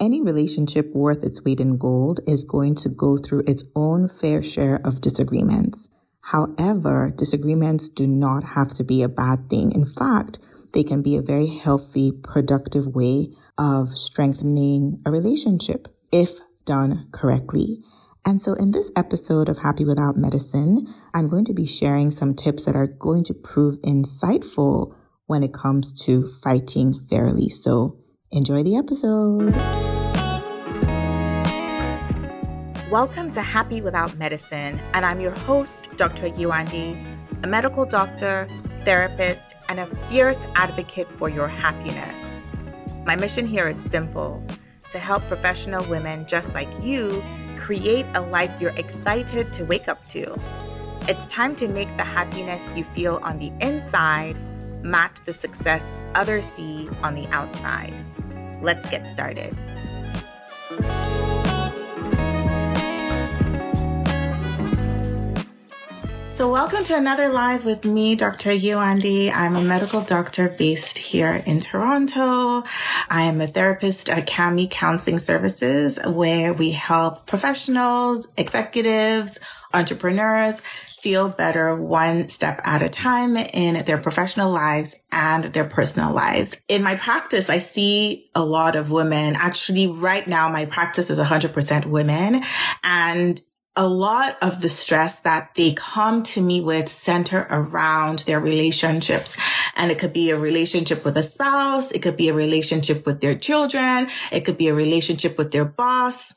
Any relationship worth its weight in gold is going to go through its own fair share of disagreements. However, disagreements do not have to be a bad thing. In fact, they can be a very healthy, productive way of strengthening a relationship if done correctly. And so in this episode of Happy Without Medicine, I'm going to be sharing some tips that are going to prove insightful when it comes to fighting fairly. So enjoy the episode. Welcome to Happy Without Medicine, and I'm your host, Dr. Yewande, a medical doctor, therapist, and a fierce advocate for your happiness. My mission here is simple to help professional women just like you create a life you're excited to wake up to. It's time to make the happiness you feel on the inside match the success others see on the outside. Let's get started. So, welcome to another live with me, Dr. Yewande. I'm a medical doctor based here in Toronto. I am a therapist at Cami Counseling Services, where we help professionals, executives, entrepreneurs feel better one step at a time in their professional lives and their personal lives. In my practice, I see a lot of women. Actually, right now, my practice is 100% women. And a lot of the stress that they come to me with center around their relationships. And it could be a relationship with a spouse. It could be a relationship with their children. It could be a relationship with their boss.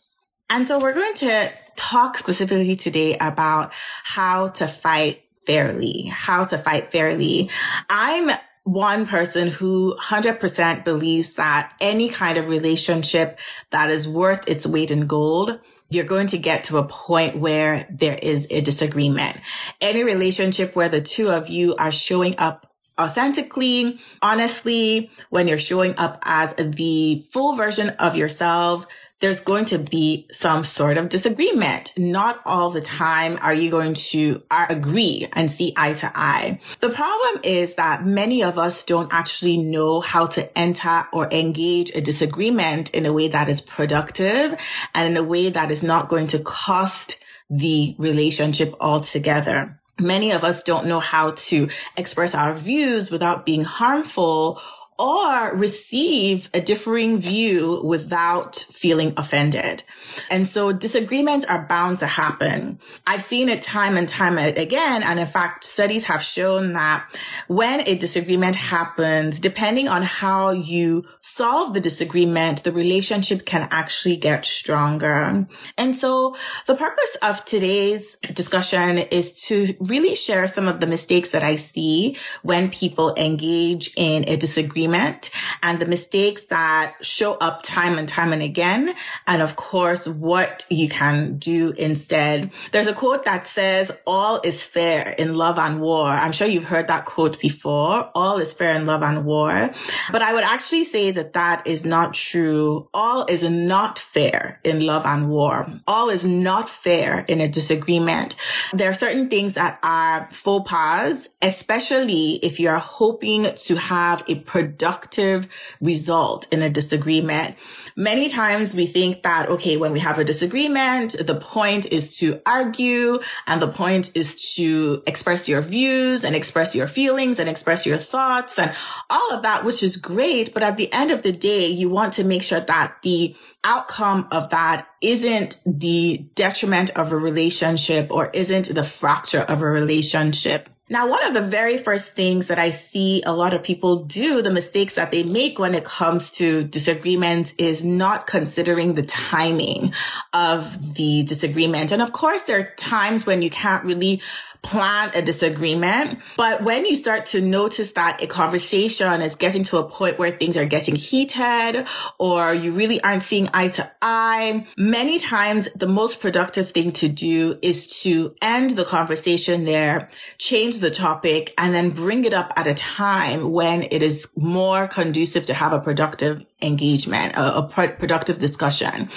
And so we're going to talk specifically today about how to fight fairly, how to fight fairly. I'm one person who 100% believes that any kind of relationship that is worth its weight in gold you're going to get to a point where there is a disagreement. Any relationship where the two of you are showing up authentically, honestly, when you're showing up as the full version of yourselves, there's going to be some sort of disagreement. Not all the time are you going to agree and see eye to eye. The problem is that many of us don't actually know how to enter or engage a disagreement in a way that is productive and in a way that is not going to cost the relationship altogether. Many of us don't know how to express our views without being harmful or receive a differing view without feeling offended. And so disagreements are bound to happen. I've seen it time and time again. And in fact, studies have shown that when a disagreement happens, depending on how you solve the disagreement, the relationship can actually get stronger. And so the purpose of today's discussion is to really share some of the mistakes that I see when people engage in a disagreement agreement and the mistakes that show up time and time and again. And of course, what you can do instead. There's a quote that says, all is fair in love and war. I'm sure you've heard that quote before. All is fair in love and war. But I would actually say that that is not true. All is not fair in love and war. All is not fair in a disagreement. There are certain things that are faux pas, especially if you're hoping to have a productive productive result in a disagreement. Many times we think that, okay, when we have a disagreement, the point is to argue and the point is to express your views and express your feelings and express your thoughts and all of that, which is great. But at the end of the day, you want to make sure that the outcome of that isn't the detriment of a relationship or isn't the fracture of a relationship. Now, one of the very first things that I see a lot of people do, the mistakes that they make when it comes to disagreements is not considering the timing of the disagreement. And of course, there are times when you can't really plan a disagreement. But when you start to notice that a conversation is getting to a point where things are getting heated or you really aren't seeing eye to eye, many times the most productive thing to do is to end the conversation there, change the topic, and then bring it up at a time when it is more conducive to have a productive engagement, a, a productive discussion.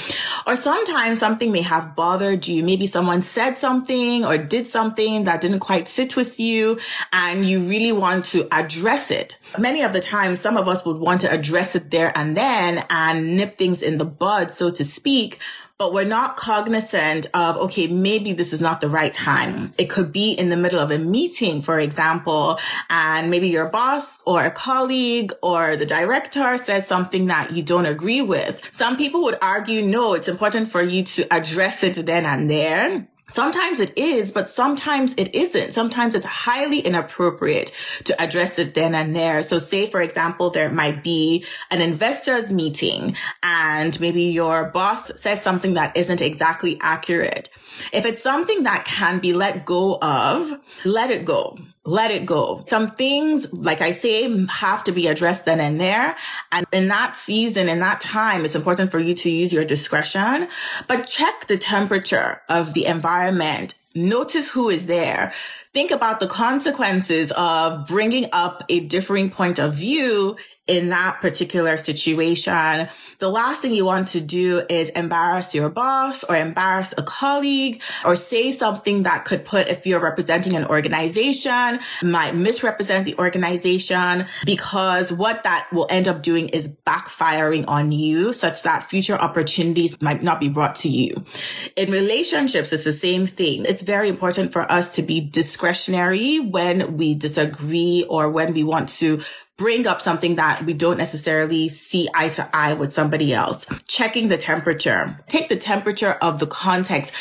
Or sometimes something may have bothered you. Maybe someone said something or did something that didn't quite sit with you and you really want to address it. many of the time, some of us would want to address it there and then and nip things in the bud, so to speak but we're not cognizant of, okay, maybe this is not the right time. It could be in the middle of a meeting, for example, and maybe your boss or a colleague or the director says something that you don't agree with. Some people would argue, no, it's important for you to address it then and there. Sometimes it is, but sometimes it isn't. Sometimes it's highly inappropriate to address it then and there. So say, for example, there might be an investors meeting and maybe your boss says something that isn't exactly accurate. If it's something that can be let go of, let it go let it go. Some things, like I say, have to be addressed then and there. And in that season, in that time, it's important for you to use your discretion, but check the temperature of the environment. Notice who is there. Think about the consequences of bringing up a differing point of view in that particular situation. The last thing you want to do is embarrass your boss or embarrass a colleague or say something that could put, if you're representing an organization, might misrepresent the organization because what that will end up doing is backfiring on you such that future opportunities might not be brought to you. In relationships, it's the same thing. It's very important for us to be discretionary when we disagree or when we want to bring up something that we don't necessarily see eye to eye with somebody else. Checking the temperature. Take the temperature of the context.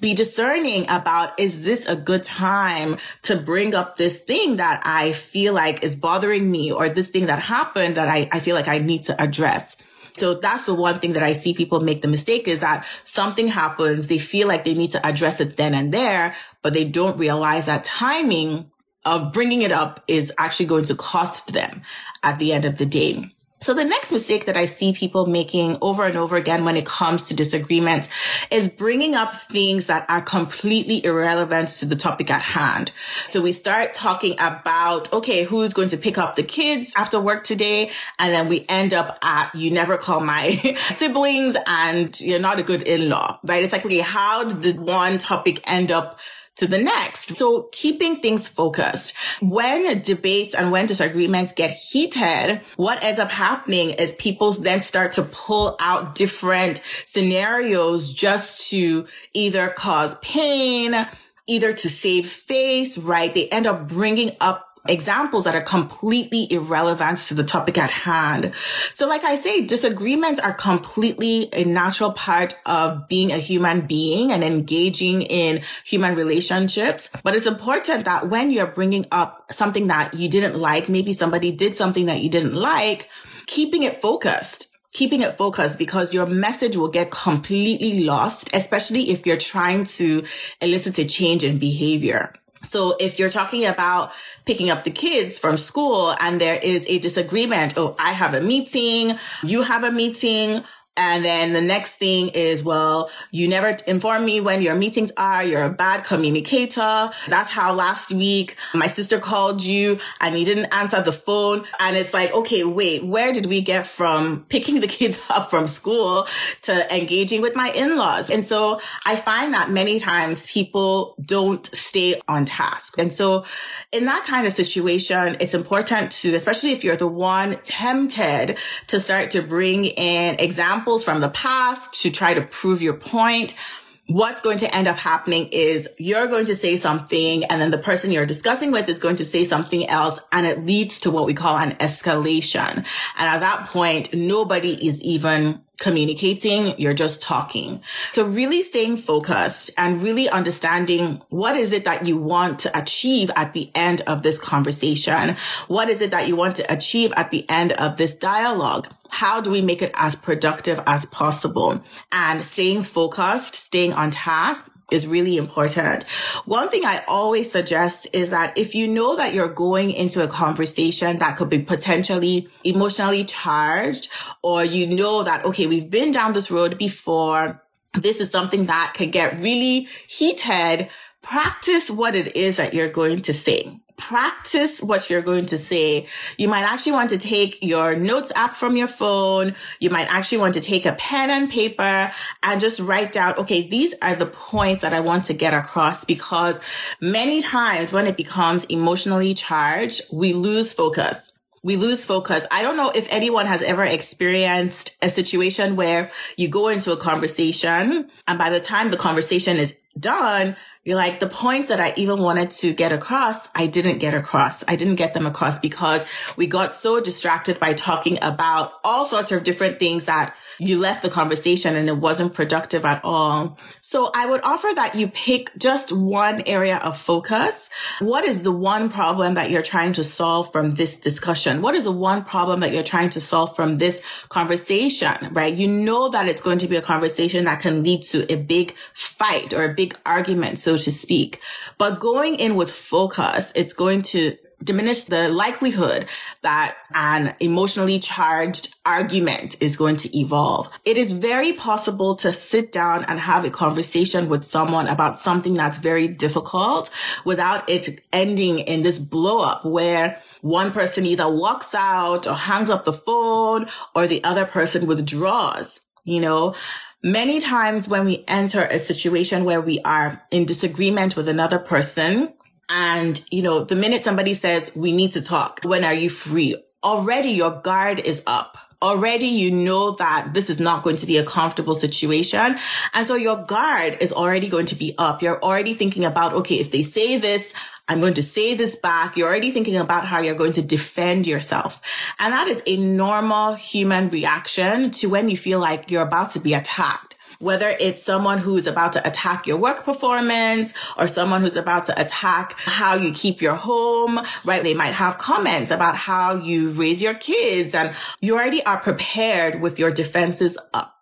Be discerning about, is this a good time to bring up this thing that I feel like is bothering me or this thing that happened that I, I feel like I need to address? So that's the one thing that I see people make the mistake is that something happens. They feel like they need to address it then and there, but they don't realize that timing of bringing it up is actually going to cost them at the end of the day. So the next mistake that I see people making over and over again when it comes to disagreements is bringing up things that are completely irrelevant to the topic at hand. So we start talking about, okay, who's going to pick up the kids after work today? And then we end up at, you never call my siblings and you're not a good in-law, right? It's like, okay, how did the one topic end up to the next. So keeping things focused. When debates and when disagreements get heated, what ends up happening is people then start to pull out different scenarios just to either cause pain, either to save face, right? They end up bringing up examples that are completely irrelevant to the topic at hand. So like I say, disagreements are completely a natural part of being a human being and engaging in human relationships. But it's important that when you're bringing up something that you didn't like, maybe somebody did something that you didn't like, keeping it focused keeping it focused because your message will get completely lost, especially if you're trying to elicit a change in behavior. So if you're talking about picking up the kids from school and there is a disagreement, oh, I have a meeting, you have a meeting, and then the next thing is, well, you never inform me when your meetings are. You're a bad communicator. That's how last week my sister called you and you didn't answer the phone. And it's like, okay, wait, where did we get from picking the kids up from school to engaging with my in-laws? And so I find that many times people don't stay on task. And so in that kind of situation, it's important to, especially if you're the one tempted to start to bring in examples examples from the past to try to prove your point. What's going to end up happening is you're going to say something and then the person you're discussing with is going to say something else and it leads to what we call an escalation. And at that point, nobody is even communicating, you're just talking. So really staying focused and really understanding what is it that you want to achieve at the end of this conversation? What is it that you want to achieve at the end of this dialogue? How do we make it as productive as possible? And staying focused, staying on task, is really important. One thing I always suggest is that if you know that you're going into a conversation that could be potentially emotionally charged, or you know that, okay, we've been down this road before. This is something that could get really heated. Practice what it is that you're going to say practice what you're going to say. You might actually want to take your notes app from your phone. You might actually want to take a pen and paper and just write down, okay, these are the points that I want to get across because many times when it becomes emotionally charged, we lose focus we lose focus. I don't know if anyone has ever experienced a situation where you go into a conversation and by the time the conversation is done, you're like, the points that I even wanted to get across, I didn't get across. I didn't get them across because we got so distracted by talking about all sorts of different things that you left the conversation and it wasn't productive at all. So I would offer that you pick just one area of focus. What is the one problem that you're trying to solve from this discussion? What is the one problem that you're trying to solve from this conversation, right? You know that it's going to be a conversation that can lead to a big fight or a big argument, so to speak. But going in with focus, it's going to diminish the likelihood that an emotionally charged argument is going to evolve. It is very possible to sit down and have a conversation with someone about something that's very difficult without it ending in this blow up where one person either walks out or hangs up the phone or the other person withdraws, you know? Many times when we enter a situation where we are in disagreement with another person, and, you know, the minute somebody says, we need to talk, when are you free? Already your guard is up. Already you know that this is not going to be a comfortable situation. And so your guard is already going to be up. You're already thinking about, okay, if they say this, I'm going to say this back. You're already thinking about how you're going to defend yourself. And that is a normal human reaction to when you feel like you're about to be attacked whether it's someone who's about to attack your work performance or someone who's about to attack how you keep your home, right? They might have comments about how you raise your kids and you already are prepared with your defenses up.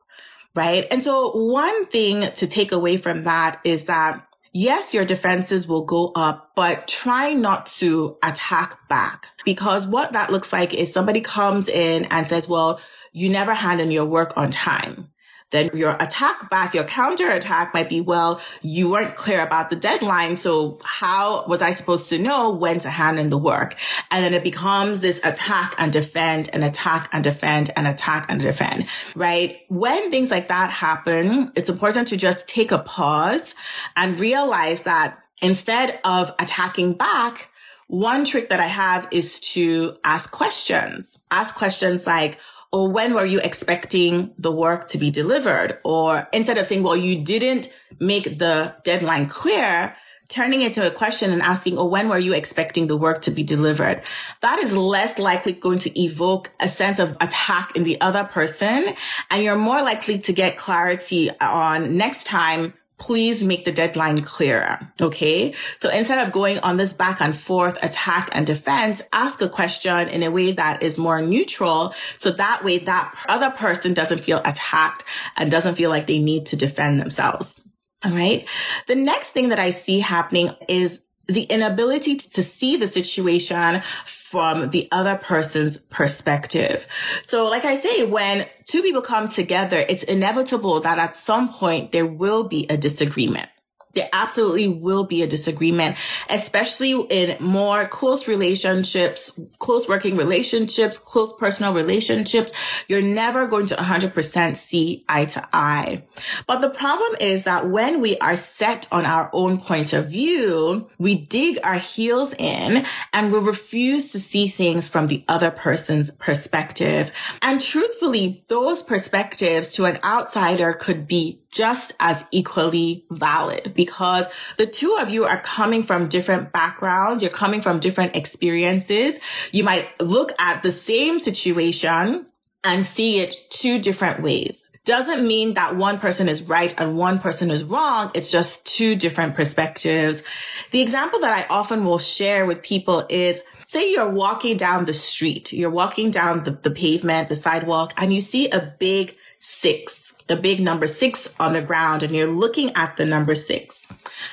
Right. And so one thing to take away from that is that yes, your defenses will go up, but try not to attack back because what that looks like is somebody comes in and says, well, you never hand in your work on time. Then your attack back, your counter attack might be, well, you weren't clear about the deadline. So how was I supposed to know when to hand in the work? And then it becomes this attack and defend and attack and defend and attack and defend, right? When things like that happen, it's important to just take a pause and realize that instead of attacking back, one trick that I have is to ask questions. Ask questions like, or when were you expecting the work to be delivered? Or instead of saying, well, you didn't make the deadline clear, turning it to a question and asking, oh, when were you expecting the work to be delivered? That is less likely going to evoke a sense of attack in the other person. And you're more likely to get clarity on next time please make the deadline clearer. Okay. So instead of going on this back and forth attack and defense, ask a question in a way that is more neutral. So that way that other person doesn't feel attacked and doesn't feel like they need to defend themselves. All right. The next thing that I see happening is the inability to see the situation from the other person's perspective. So like I say, when two people come together, it's inevitable that at some point there will be a disagreement there absolutely will be a disagreement, especially in more close relationships, close working relationships, close personal relationships. You're never going to 100% see eye to eye. But the problem is that when we are set on our own point of view, we dig our heels in and we refuse to see things from the other person's perspective. And truthfully, those perspectives to an outsider could be just as equally valid because the two of you are coming from different backgrounds. You're coming from different experiences. You might look at the same situation and see it two different ways. Doesn't mean that one person is right and one person is wrong. It's just two different perspectives. The example that I often will share with people is say you're walking down the street, you're walking down the, the pavement, the sidewalk, and you see a big six the big number six on the ground and you're looking at the number six.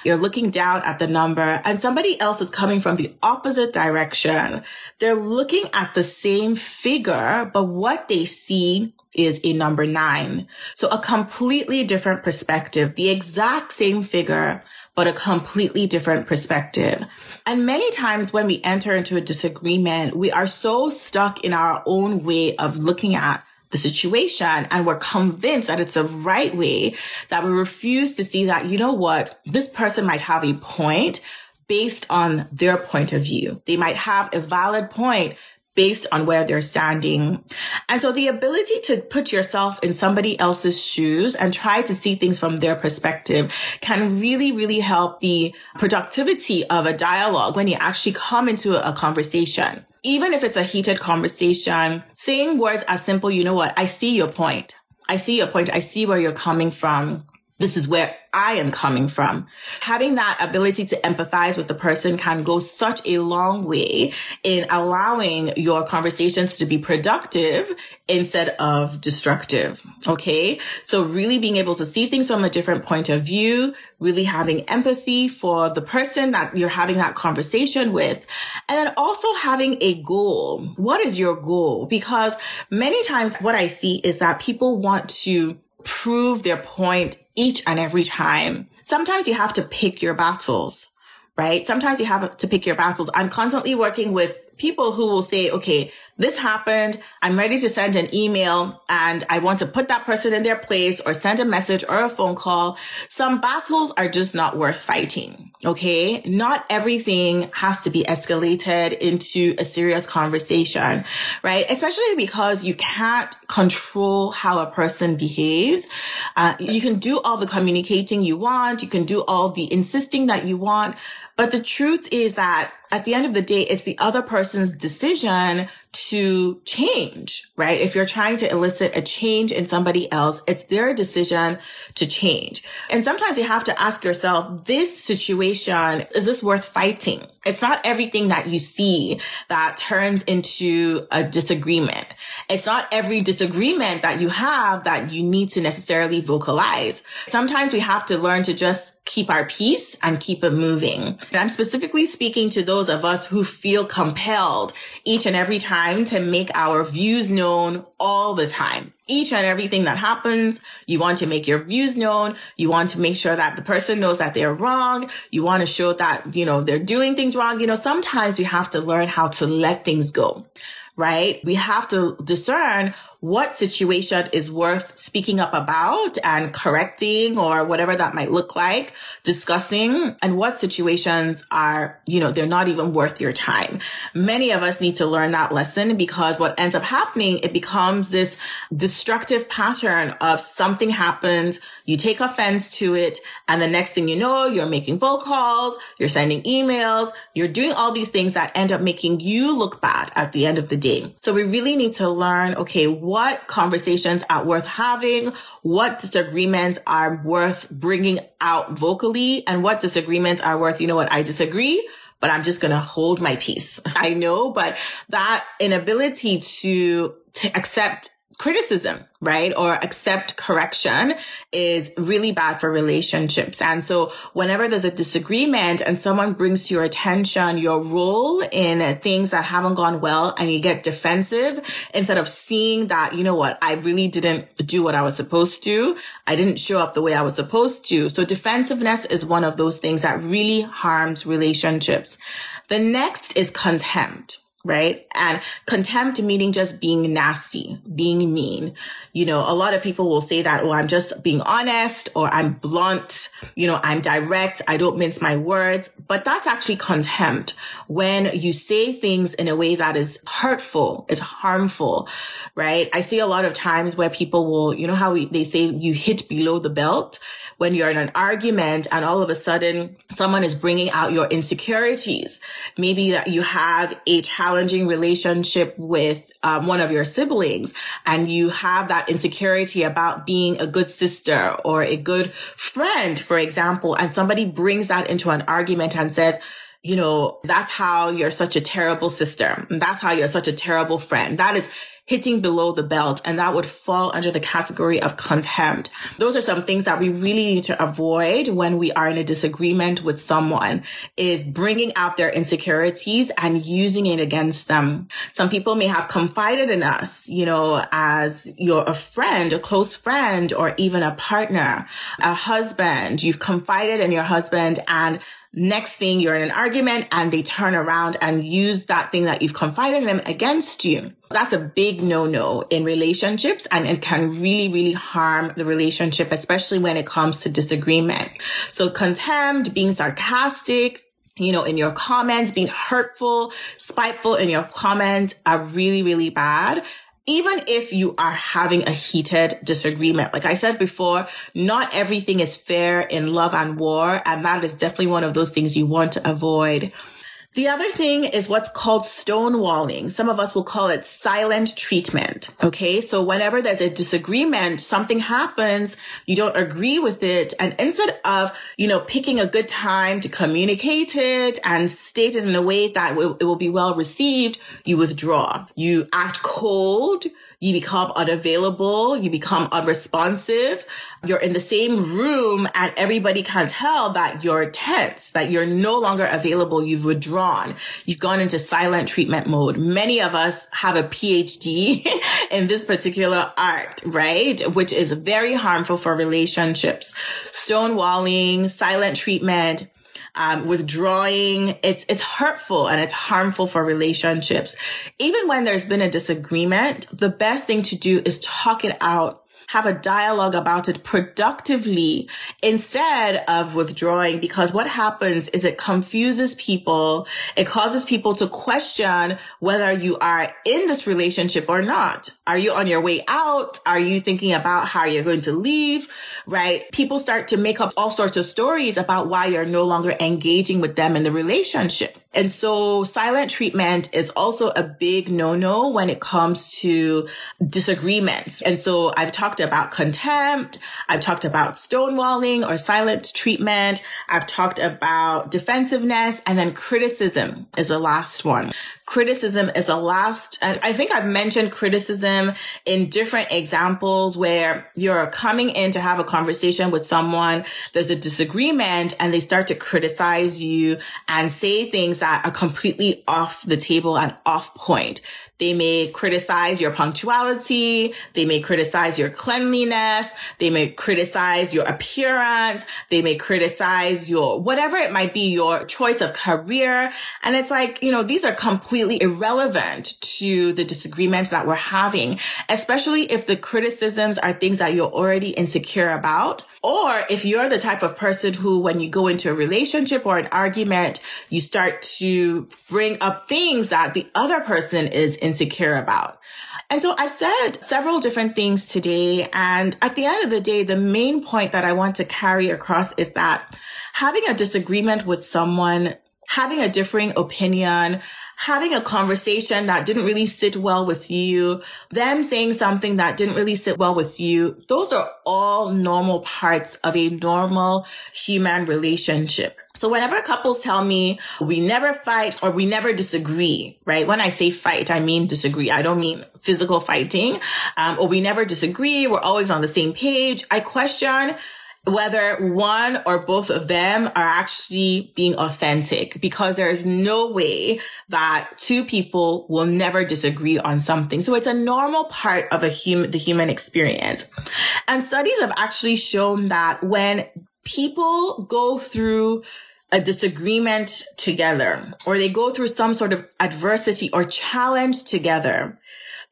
You're looking down at the number and somebody else is coming from the opposite direction. They're looking at the same figure, but what they see is a number nine. So a completely different perspective, the exact same figure, but a completely different perspective. And many times when we enter into a disagreement, we are so stuck in our own way of looking at the situation and we're convinced that it's the right way that we refuse to see that, you know what, this person might have a point based on their point of view. They might have a valid point based on where they're standing. And so the ability to put yourself in somebody else's shoes and try to see things from their perspective can really, really help the productivity of a dialogue when you actually come into a conversation. Even if it's a heated conversation, saying words as simple, you know what? I see your point. I see your point. I see where you're coming from. This is where I am coming from. Having that ability to empathize with the person can go such a long way in allowing your conversations to be productive instead of destructive. Okay. So really being able to see things from a different point of view, really having empathy for the person that you're having that conversation with. And then also having a goal. What is your goal? Because many times what I see is that people want to prove their point each and every time. Sometimes you have to pick your battles, right? Sometimes you have to pick your battles. I'm constantly working with people who will say, okay, this happened. I'm ready to send an email and I want to put that person in their place or send a message or a phone call. Some battles are just not worth fighting. Okay. Not everything has to be escalated into a serious conversation, right? Especially because you can't control how a person behaves. Uh, you can do all the communicating you want. You can do all the insisting that you want. But the truth is that at the end of the day, it's the other person's decision to change, right? If you're trying to elicit a change in somebody else, it's their decision to change. And sometimes you have to ask yourself, this situation, is this worth fighting? It's not everything that you see that turns into a disagreement. It's not every disagreement that you have that you need to necessarily vocalize. Sometimes we have to learn to just keep our peace and keep it moving. And I'm specifically speaking to those of us who feel compelled each and every time to make our views known all the time. Each and everything that happens, you want to make your views known. You want to make sure that the person knows that they're wrong. You want to show that, you know, they're doing things wrong. You know, sometimes we have to learn how to let things go right? We have to discern what situation is worth speaking up about and correcting or whatever that might look like, discussing and what situations are, you know, they're not even worth your time. Many of us need to learn that lesson because what ends up happening, it becomes this destructive pattern of something happens, you take offense to it, and the next thing you know, you're making phone calls, you're sending emails, you're doing all these things that end up making you look bad at the end of the day. So we really need to learn, okay, what conversations are worth having, what disagreements are worth bringing out vocally, and what disagreements are worth, you know what, I disagree, but I'm just going to hold my peace. I know, but that inability to, to accept criticism, right? Or accept correction is really bad for relationships. And so whenever there's a disagreement and someone brings to your attention your role in things that haven't gone well and you get defensive instead of seeing that, you know what, I really didn't do what I was supposed to. I didn't show up the way I was supposed to. So defensiveness is one of those things that really harms relationships. The next is contempt right? And contempt meaning just being nasty, being mean. You know, a lot of people will say that, oh, I'm just being honest or I'm blunt, you know, I'm direct, I don't mince my words, but that's actually contempt when you say things in a way that is hurtful, is harmful, right? I see a lot of times where people will, you know how we, they say you hit below the belt when you're in an argument and all of a sudden someone is bringing out your insecurities. Maybe that you have a challenging relationship with um, one of your siblings and you have that insecurity about being a good sister or a good friend, for example, and somebody brings that into an argument and says, you know, that's how you're such a terrible sister. That's how you're such a terrible friend. That is hitting below the belt and that would fall under the category of contempt. Those are some things that we really need to avoid when we are in a disagreement with someone is bringing out their insecurities and using it against them. Some people may have confided in us, you know, as you're a friend, a close friend, or even a partner, a husband. You've confided in your husband and Next thing you're in an argument and they turn around and use that thing that you've confided in them against you. That's a big no-no in relationships and it can really, really harm the relationship, especially when it comes to disagreement. So contempt, being sarcastic, you know, in your comments, being hurtful, spiteful in your comments are really, really bad. Even if you are having a heated disagreement, like I said before, not everything is fair in love and war. And that is definitely one of those things you want to avoid. The other thing is what's called stonewalling. Some of us will call it silent treatment. Okay. So whenever there's a disagreement, something happens, you don't agree with it. And instead of, you know, picking a good time to communicate it and state it in a way that it will be well received, you withdraw. You act cold you become unavailable, you become unresponsive, you're in the same room and everybody can tell that you're tense, that you're no longer available, you've withdrawn, you've gone into silent treatment mode. Many of us have a PhD in this particular art, right? Which is very harmful for relationships. Stonewalling, silent treatment, um, withdrawing. It's, it's hurtful and it's harmful for relationships. Even when there's been a disagreement, the best thing to do is talk it out have a dialogue about it productively instead of withdrawing because what happens is it confuses people. It causes people to question whether you are in this relationship or not. Are you on your way out? Are you thinking about how you're going to leave? Right? People start to make up all sorts of stories about why you're no longer engaging with them in the relationship. And so silent treatment is also a big no-no when it comes to disagreements. And so I've talked about contempt. I've talked about stonewalling or silent treatment. I've talked about defensiveness and then criticism is the last one criticism is the last, and I think I've mentioned criticism in different examples where you're coming in to have a conversation with someone, there's a disagreement and they start to criticize you and say things that are completely off the table and off point. They may criticize your punctuality. They may criticize your cleanliness. They may criticize your appearance. They may criticize your, whatever it might be, your choice of career. And it's like, you know, these are completely irrelevant to the disagreements that we're having, especially if the criticisms are things that you're already insecure about. Or if you're the type of person who, when you go into a relationship or an argument, you start to bring up things that the other person is insecure about. And so I've said several different things today. And at the end of the day, the main point that I want to carry across is that having a disagreement with someone, having a differing opinion, having a conversation that didn't really sit well with you, them saying something that didn't really sit well with you, those are all normal parts of a normal human relationship. So whenever couples tell me we never fight or we never disagree, right? When I say fight, I mean disagree. I don't mean physical fighting, um, or we never disagree. We're always on the same page. I question whether one or both of them are actually being authentic because there is no way that two people will never disagree on something. So it's a normal part of a human, the human experience. And studies have actually shown that when people go through a disagreement together or they go through some sort of adversity or challenge together,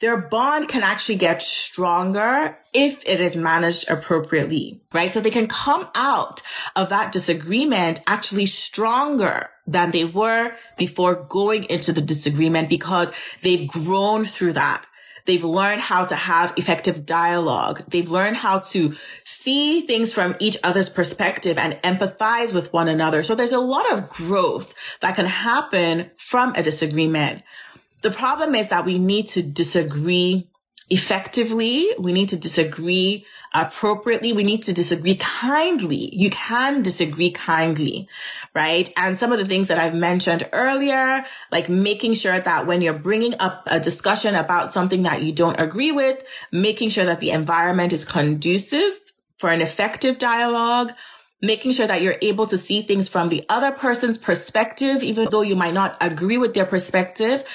their bond can actually get stronger if it is managed appropriately, right? So they can come out of that disagreement actually stronger than they were before going into the disagreement because they've grown through that. They've learned how to have effective dialogue. They've learned how to see things from each other's perspective and empathize with one another. So there's a lot of growth that can happen from a disagreement. The problem is that we need to disagree effectively. We need to disagree appropriately. We need to disagree kindly. You can disagree kindly, right? And some of the things that I've mentioned earlier, like making sure that when you're bringing up a discussion about something that you don't agree with, making sure that the environment is conducive for an effective dialogue, making sure that you're able to see things from the other person's perspective, even though you might not agree with their perspective,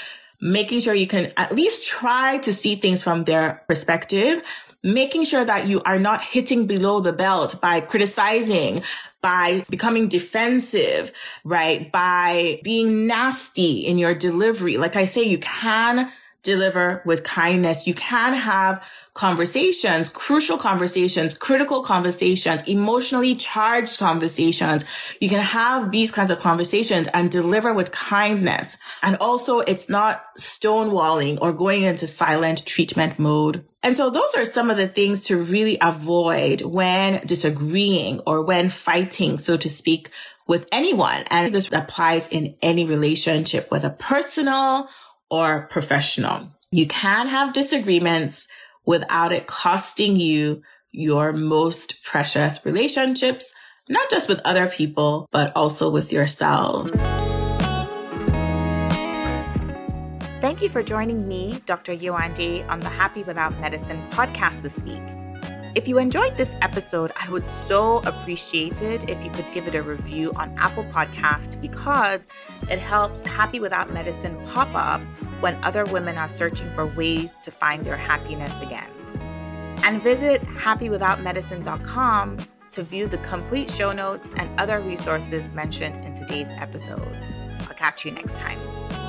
making sure you can at least try to see things from their perspective, making sure that you are not hitting below the belt by criticizing, by becoming defensive, right? By being nasty in your delivery. Like I say, you can deliver with kindness. You can have conversations, crucial conversations, critical conversations, emotionally charged conversations. You can have these kinds of conversations and deliver with kindness. And also it's not stonewalling or going into silent treatment mode. And so those are some of the things to really avoid when disagreeing or when fighting, so to speak, with anyone. And this applies in any relationship, whether personal or professional. You can have disagreements without it costing you your most precious relationships, not just with other people, but also with yourself. Thank you for joining me, Dr. Yewande, on the Happy Without Medicine podcast this week. If you enjoyed this episode, I would so appreciate it if you could give it a review on Apple Podcast because it helps Happy Without Medicine pop up when other women are searching for ways to find their happiness again. And visit happywithoutmedicine.com to view the complete show notes and other resources mentioned in today's episode. I'll catch you next time.